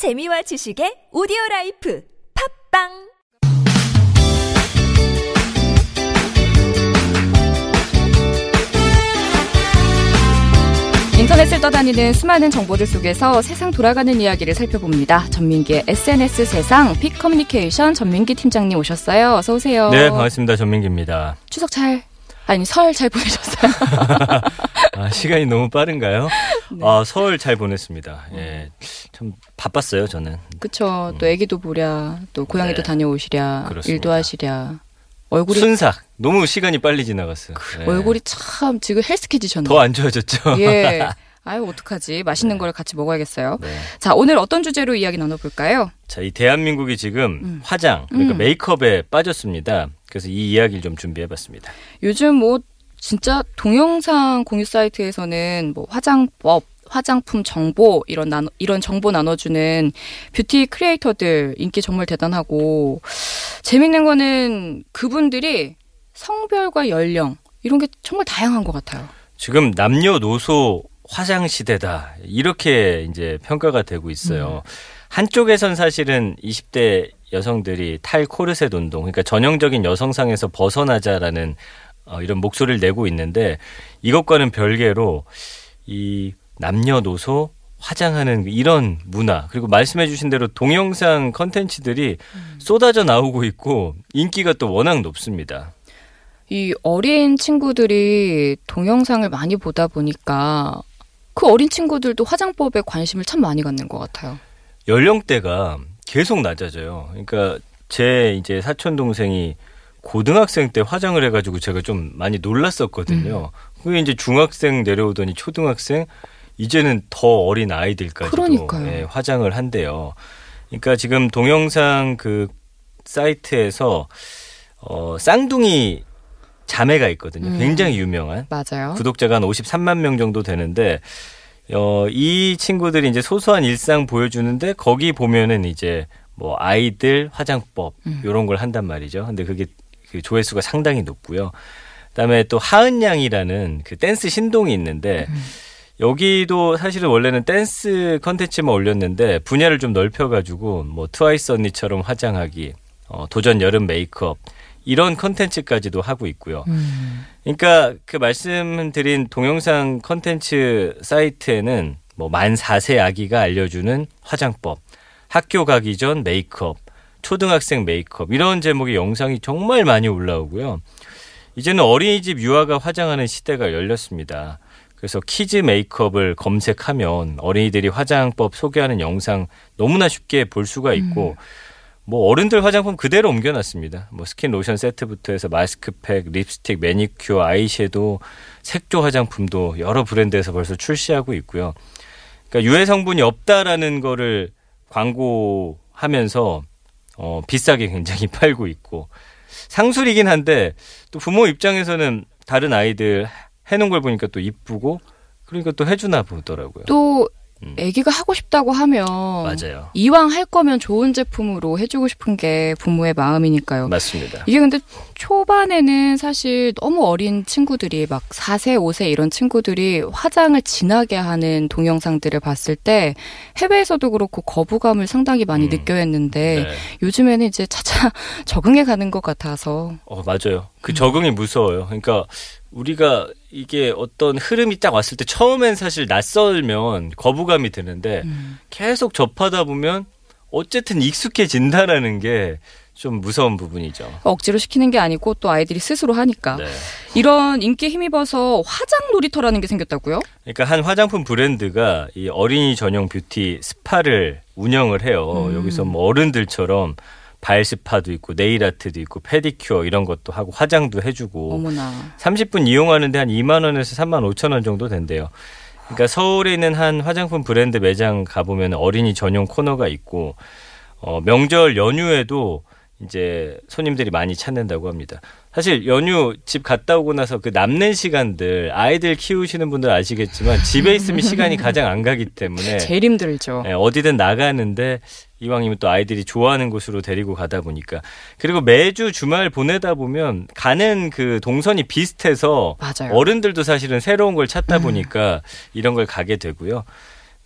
재미와 지식의 오디오 life 팟빵 인터넷을 떠다니는 수많은 정보들 속에서 세상 돌아가는 이야기를 살펴봅니다. 전민기의 SNS 세상 빅 커뮤니케이션 전민기 팀장님 오셨어요. 어서 오세요. 네, 반갑습니다. 전민기입니다. 추석 잘 아니 설 잘 보내셨어요? 아, 시간이 너무 빠른가요? 네. 아, 설 잘 보냈습니다. 예. 참 바빴어요, 저는. 그쵸. 또 애기도 보랴, 또 고향에도 네. 다녀오시랴, 그렇습니다. 일도 하시랴. 얼굴이 순삭. 너무 시간이 빨리 지나갔어요. 예. 얼굴이 참 지금 헬스케지셨네요. 더 안 좋아졌죠? 예. 아유 어떡하지? 맛있는 걸 같이 먹어야겠어요. 네. 자 오늘 어떤 주제로 이야기 나눠볼까요? 자, 이 대한민국이 지금 음. 화장, 그러니까 음. 메이크업에 빠졌습니다. 그래서 이 이야기를 좀 준비해 봤습니다. 요즘 뭐 진짜 동영상 공유 사이트에서는 뭐 화장법, 화장품 정보 이런 나눠, 이런 정보 나눠주는 뷰티 크리에이터들 인기 정말 대단하고 재밌는 거는 그분들이 성별과 연령 이런 게 정말 다양한 것 같아요. 지금 남녀노소 화장 시대다. 이렇게 이제 평가가 되고 음. 있어요. 한쪽에선 사실은 20대 여성들이 탈 코르셋 운동, 그러니까 전형적인 여성상에서 벗어나자라는 어, 이런 목소리를 내고 있는데 이것과는 별개로 이 남녀노소 화장하는 이런 문화 그리고 말씀해주신 대로 동영상 컨텐츠들이 음. 쏟아져 나오고 있고 인기가 또 워낙 높습니다. 이 어린 친구들이 동영상을 많이 보다 보니까 그 어린 친구들도 화장법에 관심을 참 많이 갖는 것 같아요. 연령대가 계속 낮아져요. 그러니까 제 이제 사촌 동생이 고등학생 때 화장을 해가지고 제가 좀 많이 놀랐었거든요. 음. 그게 이제 중학생 내려오더니 초등학생 이제는 더 어린 아이들까지도. 예, 화장을 한대요. 그러니까 지금 동영상 그 사이트에서 어 쌍둥이 자매가 있거든요. 음. 굉장히 유명한 맞아요. 구독자가 한 53만 명 정도 되는데 어, 이 친구들이 이제 소소한 일상 보여주는데 거기 보면은 이제 뭐 아이들 화장법 음. 요런 걸 한단 말이죠. 근데 그게 그 조회수가 상당히 높고요. 그다음에 또 하은 양이라는 그 댄스 신동이 있는데 음. 여기도 사실은 원래는 댄스 컨텐츠만 올렸는데 분야를 좀 넓혀가지고 뭐 트와이스 언니처럼 화장하기, 어, 도전 여름 메이크업 이런 컨텐츠까지도 하고 있고요. 음. 그러니까 그 말씀드린 동영상 컨텐츠 사이트에는 뭐 만 4세 아기가 알려주는 화장법, 학교 가기 전 메이크업, 초등학생 메이크업 이런 제목의 영상이 정말 많이 올라오고요. 이제는 어린이집 유아가 화장하는 시대가 열렸습니다. 그래서 키즈 메이크업을 검색하면 어린이들이 화장법 소개하는 영상 너무나 쉽게 볼 수가 있고 뭐 어른들 화장품 그대로 옮겨놨습니다. 뭐 스킨 로션 세트부터 해서 마스크팩, 립스틱, 매니큐어, 아이섀도우, 색조 화장품도 여러 브랜드에서 벌써 출시하고 있고요. 그러니까 유해 성분이 없다라는 거를 광고하면서 어, 비싸게 굉장히 팔고 있고 상술이긴 한데 또 부모 입장에서는 다른 아이들 해놓은 걸 보니까 또 이쁘고 그러니까 또 해주나 보더라고요. 또 음. 아기가 하고 싶다고 하면 맞아요. 이왕 할 거면 좋은 제품으로 해주고 싶은 게 부모의 마음이니까요. 맞습니다. 이게 근데 초반에는 사실 너무 어린 친구들이 막 4세, 5세 이런 친구들이 화장을 진하게 하는 동영상들을 봤을 때 해외에서도 그렇고 거부감을 상당히 많이 음. 느껴야 했는데 네. 요즘에는 이제 차차 적응해 가는 것 같아서 어, 맞아요. 그 적응이 무서워요. 그러니까 우리가 이게 어떤 흐름이 딱 왔을 때 처음엔 사실 낯설면 거부감이 드는데 음. 계속 접하다 보면 어쨌든 익숙해진다라는 게 좀 무서운 부분이죠. 억지로 시키는 게 아니고 또 아이들이 스스로 하니까 네. 이런 인기에 힘입어서 화장 놀이터라는 게 생겼다고요? 그러니까 한 화장품 브랜드가 이 어린이 전용 뷰티 스파를 운영을 해요. 음. 여기서 뭐 어른들처럼 발 스파도 있고 네일 아트도 있고 페디큐어 이런 것도 하고 화장도 해주고 어머나. 30분 이용하는데 한 2만 원에서 3만 5천 원 정도 된대요. 그러니까 서울에 있는 한 화장품 브랜드 매장 가보면 어린이 전용 코너가 있고 어, 명절 연휴에도 이제 손님들이 많이 찾는다고 합니다. 사실 연휴 집 갔다 오고 나서 그 남는 시간들 아이들 키우시는 분들 아시겠지만 집에 있으면 시간이 가장 안 가기 때문에 제일 힘들죠. 예, 어디든 나가는데 이왕이면 또 아이들이 좋아하는 곳으로 데리고 가다 보니까 그리고 매주 주말 보내다 보면 가는 그 동선이 비슷해서 맞아요. 어른들도 사실은 새로운 걸 찾다 보니까 이런 걸 가게 되고요.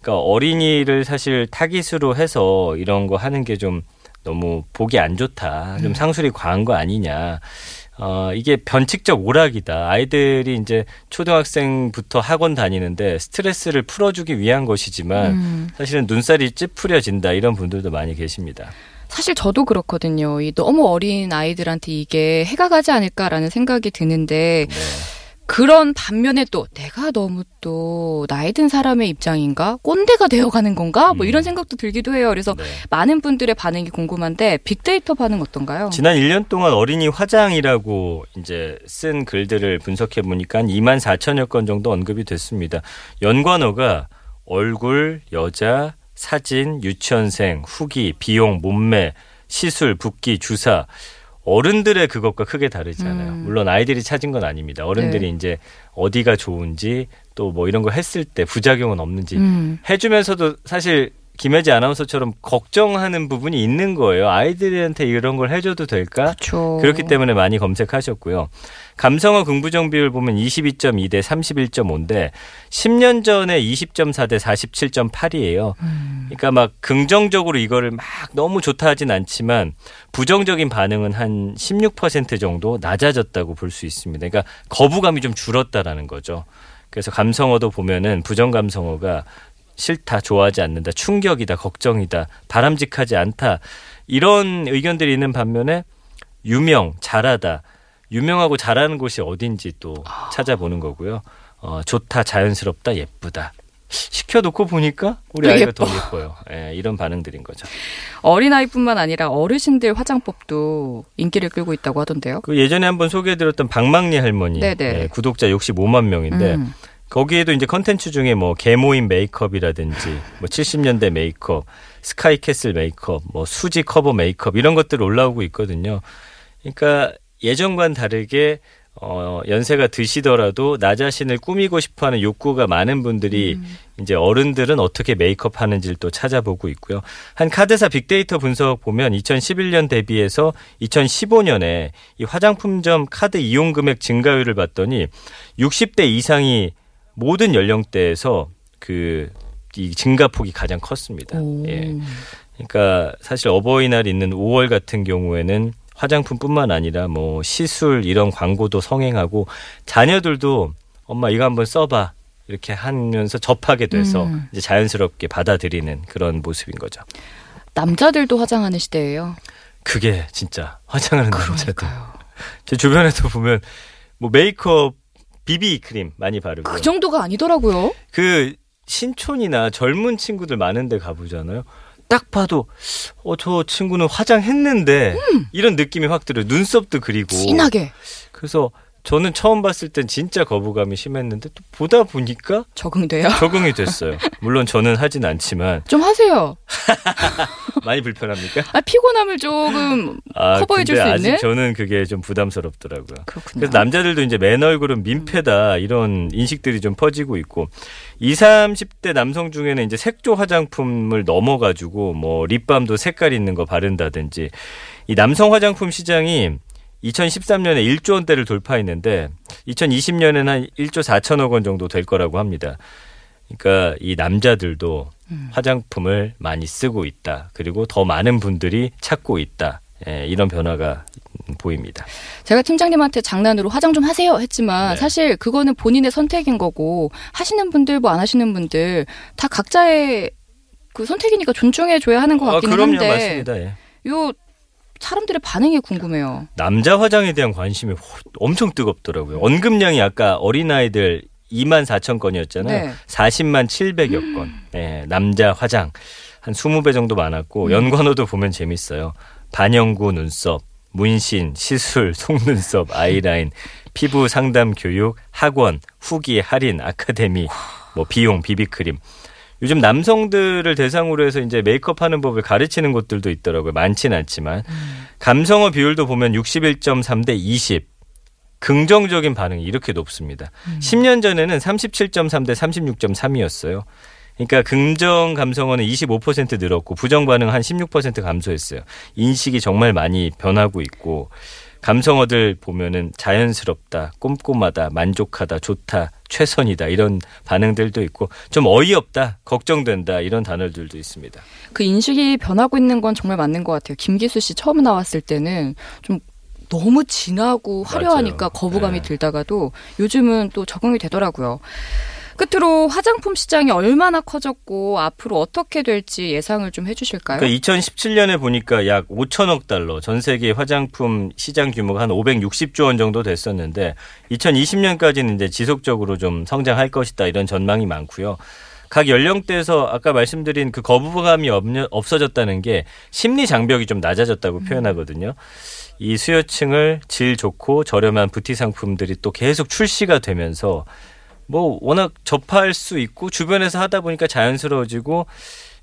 그러니까 어린이를 사실 타깃으로 해서 이런 거 하는 게 좀 너무 보기 안 좋다. 좀 상술이 과한 거 아니냐. 어, 이게 변칙적 오락이다. 아이들이 이제 초등학생부터 학원 다니는데 스트레스를 풀어주기 위한 것이지만 음. 사실은 눈살이 찌푸려진다. 이런 분들도 많이 계십니다. 사실 저도 그렇거든요. 이 너무 어린 아이들한테 이게 해가 가지 않을까라는 생각이 드는데 네. 그런 반면에 또 내가 너무 또 나이 든 사람의 입장인가 꼰대가 되어가는 건가 뭐 음. 이런 생각도 들기도 해요. 그래서 네. 많은 분들의 반응이 궁금한데 빅데이터 반응 어떤가요? 지난 1년 동안 어린이 화장이라고 이제 쓴 글들을 분석해 보니까 한 2만 4천여 건 정도 언급이 됐습니다. 연관어가 얼굴, 여자, 사진, 유치원생, 후기, 비용, 몸매, 시술, 붓기, 주사. 어른들의 그것과 크게 다르지 않아요. 음. 물론 아이들이 찾은 건 아닙니다. 어른들이 네. 이제 어디가 좋은지 또 뭐 이런 거 했을 때 부작용은 없는지 음. 해주면서도 사실 김혜지 아나운서처럼 걱정하는 부분이 있는 거예요. 아이들한테 이런 걸 해줘도 될까? 그렇죠. 그렇기 때문에 많이 검색하셨고요. 감성어 긍부정 비율 보면 22.2 대 31.5인데 10년 전에 20.4 대 47.8이에요. 음. 그러니까 막 긍정적으로 이거를 막 너무 좋다 하진 않지만 부정적인 반응은 한 16% 정도 낮아졌다고 볼 수 있습니다. 그러니까 거부감이 좀 줄었다라는 거죠. 그래서 감성어도 보면은 부정 감성어가 싫다, 좋아하지 않는다, 충격이다, 걱정이다, 바람직하지 않다 이런 의견들이 있는 반면에 유명, 잘하다, 유명하고 잘하는 곳이 어딘지 또 찾아보는 거고요. 어, 좋다, 자연스럽다, 예쁘다. 시켜놓고 보니까 우리 또 아이가 예뻐. 더 예뻐요. 예, 이런 반응들인 거죠. 어린아이뿐만 아니라 어르신들 화장법도 인기를 끌고 있다고 하던데요. 그 예전에 한번 소개해드렸던 박막례 할머니. 예, 구독자 65만 명인데 음. 거기에도 이제 컨텐츠 중에 뭐 계모임 메이크업이라든지 뭐 70년대 메이크업, 스카이캐슬 메이크업, 뭐 수지 커버 메이크업 이런 것들 올라오고 있거든요. 그러니까 예전과는 다르게 어 연세가 드시더라도 나 자신을 꾸미고 싶어 하는 욕구가 많은 분들이 이제 어른들은 어떻게 메이크업 하는지를 또 찾아보고 있고요. 한 카드사 빅데이터 분석 보면 2011년 대비해서 2015년에 이 화장품점 카드 이용 금액 증가율을 봤더니 60대 이상이 모든 연령대에서 그 이 증가폭이 가장 컸습니다. 오. 예. 그러니까 사실 어버이날 있는 5월 같은 경우에는 화장품뿐만 아니라 뭐 시술 이런 광고도 성행하고 자녀들도 엄마 이거 한번 써봐 이렇게 하면서 접하게 돼서 음. 이제 자연스럽게 받아들이는 그런 모습인 거죠. 남자들도 화장하는 시대예요. 그게 진짜 화장하는 남자들. 그러니까요. 제 주변에도 보면 뭐 메이크업 비비 크림 많이 바르고 그 정도가 아니더라고요. 그 신촌이나 젊은 친구들 많은데 가보잖아요. 딱 봐도 어 저 친구는 화장했는데 이런 느낌이 확 들어요. 눈썹도 그리고 음. 진하게 그래서 저는 처음 봤을 땐 진짜 거부감이 심했는데 또 보다 보니까 적응돼요. 적응이 됐어요. 물론 저는 하진 않지만 좀 하세요. 많이 불편합니까? 아, 피곤함을 조금 아, 커버해줄 근데 수 아직 있는? 저는 그게 좀 부담스럽더라고요. 그렇군요. 그래서 남자들도 이제 맨 얼굴은 민폐다 이런 인식들이 좀 퍼지고 있고 20, 30대 남성 중에는 이제 색조 화장품을 넘어 가지고 뭐 립밤도 색깔 있는 거 바른다든지 이 남성 화장품 시장이 2013년에 1조 원대를 돌파했는데 2020년에는 한 1조 4천억 원 정도 될 거라고 합니다. 그러니까 이 남자들도 음. 화장품을 많이 쓰고 있다. 그리고 더 많은 분들이 찾고 있다. 예, 이런 변화가 보입니다. 제가 팀장님한테 장난으로 화장 좀 하세요 했지만 네. 사실 그거는 본인의 선택인 거고 하시는 분들 뭐 안 하시는 분들 다 각자의 그 선택이니까 존중해 줘야 하는 것 아, 같기는 그럼요, 한데 맞습니다. 예. 요 사람들의 반응이 궁금해요. 남자 화장에 대한 관심이 호- 엄청 뜨겁더라고요. 언급량이 아까 어린아이들 2만 4천 건이었잖아요. 네. 40만 700여 건. 예, 남자 화장 한 20배 정도 많았고 연관어도 보면 재밌어요. 반영구 눈썹, 문신, 시술, 속눈썹, 아이라인, 피부 상담 교육, 학원, 후기 할인, 아카데미, 뭐 비용, 비비크림. 요즘 남성들을 대상으로 해서 이제 메이크업 하는 법을 가르치는 곳들도 있더라고요. 많지는 않지만. 감성어 비율도 보면 61.3 대 20. 긍정적인 반응이 이렇게 높습니다. 10년 전에는 37.3 대 36.3이었어요. 그러니까 긍정 감성어는 25% 늘었고 부정 반응 한 16% 감소했어요. 인식이 정말 많이 변하고 있고 감성어들 보면은 자연스럽다, 꼼꼼하다, 만족하다, 좋다, 최선이다 이런 반응들도 있고 좀 어이없다, 걱정된다 이런 단어들도 있습니다. 그 인식이 변하고 있는 건 정말 맞는 것 같아요. 김기수 씨 처음 나왔을 때는 좀 너무 진하고 화려하니까 맞아요. 거부감이 네. 들다가도 요즘은 또 적응이 되더라고요. 끝으로 화장품 시장이 얼마나 커졌고 앞으로 어떻게 될지 예상을 좀 해주실까요? 그러니까 2017년에 보니까 약 5천억 달러 전 세계 화장품 시장 규모가 한 560조 원 정도 됐었는데 2020년까지는 이제 지속적으로 좀 성장할 것이다 이런 전망이 많고요. 각 연령대에서 아까 말씀드린 그 거부감이 없- 없어졌다는 게 심리 장벽이 좀 낮아졌다고 표현하거든요. 이 수요층을 질 좋고 저렴한 뷰티 상품들이 또 계속 출시가 되면서 뭐 워낙 접할 수 있고 주변에서 하다 보니까 자연스러워지고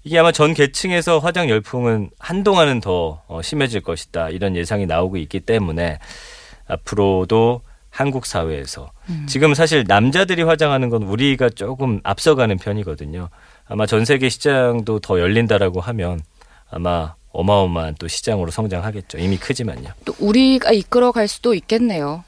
이게 아마 전 계층에서 화장 열풍은 한동안은 더 어, 심해질 것이다 이런 예상이 나오고 있기 때문에 앞으로도 한국 사회에서 지금 사실 남자들이 화장하는 건 우리가 조금 앞서가는 편이거든요. 아마 전 세계 시장도 더 열린다라고 하면 아마 어마어마한 또 시장으로 성장하겠죠. 이미 크지만요. 또 우리가 이끌어갈 수도 있겠네요.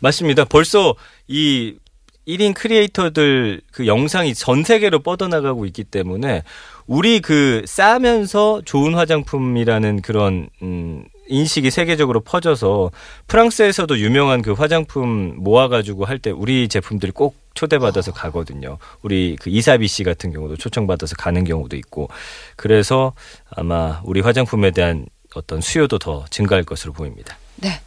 맞습니다. 벌써 이 1인 크리에이터들 그 영상이 전 세계로 뻗어나가고 있기 때문에 우리 그 싸면서 좋은 화장품이라는 그런 음 인식이 세계적으로 퍼져서 프랑스에서도 유명한 그 화장품 모아가지고 할 때 우리 제품들이 꼭 초대받아서 가거든요. 우리 그 이사비 씨 같은 경우도 초청받아서 가는 경우도 있고 그래서 아마 우리 화장품에 대한 어떤 수요도 더 증가할 것으로 보입니다. 네.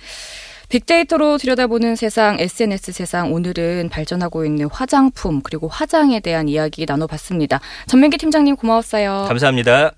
빅데이터로 들여다보는 세상, SNS 세상, 오늘은 발전하고 있는 화장품, 그리고 화장에 대한 이야기 나눠봤습니다. 전민기 팀장님 고마웠어요. 감사합니다.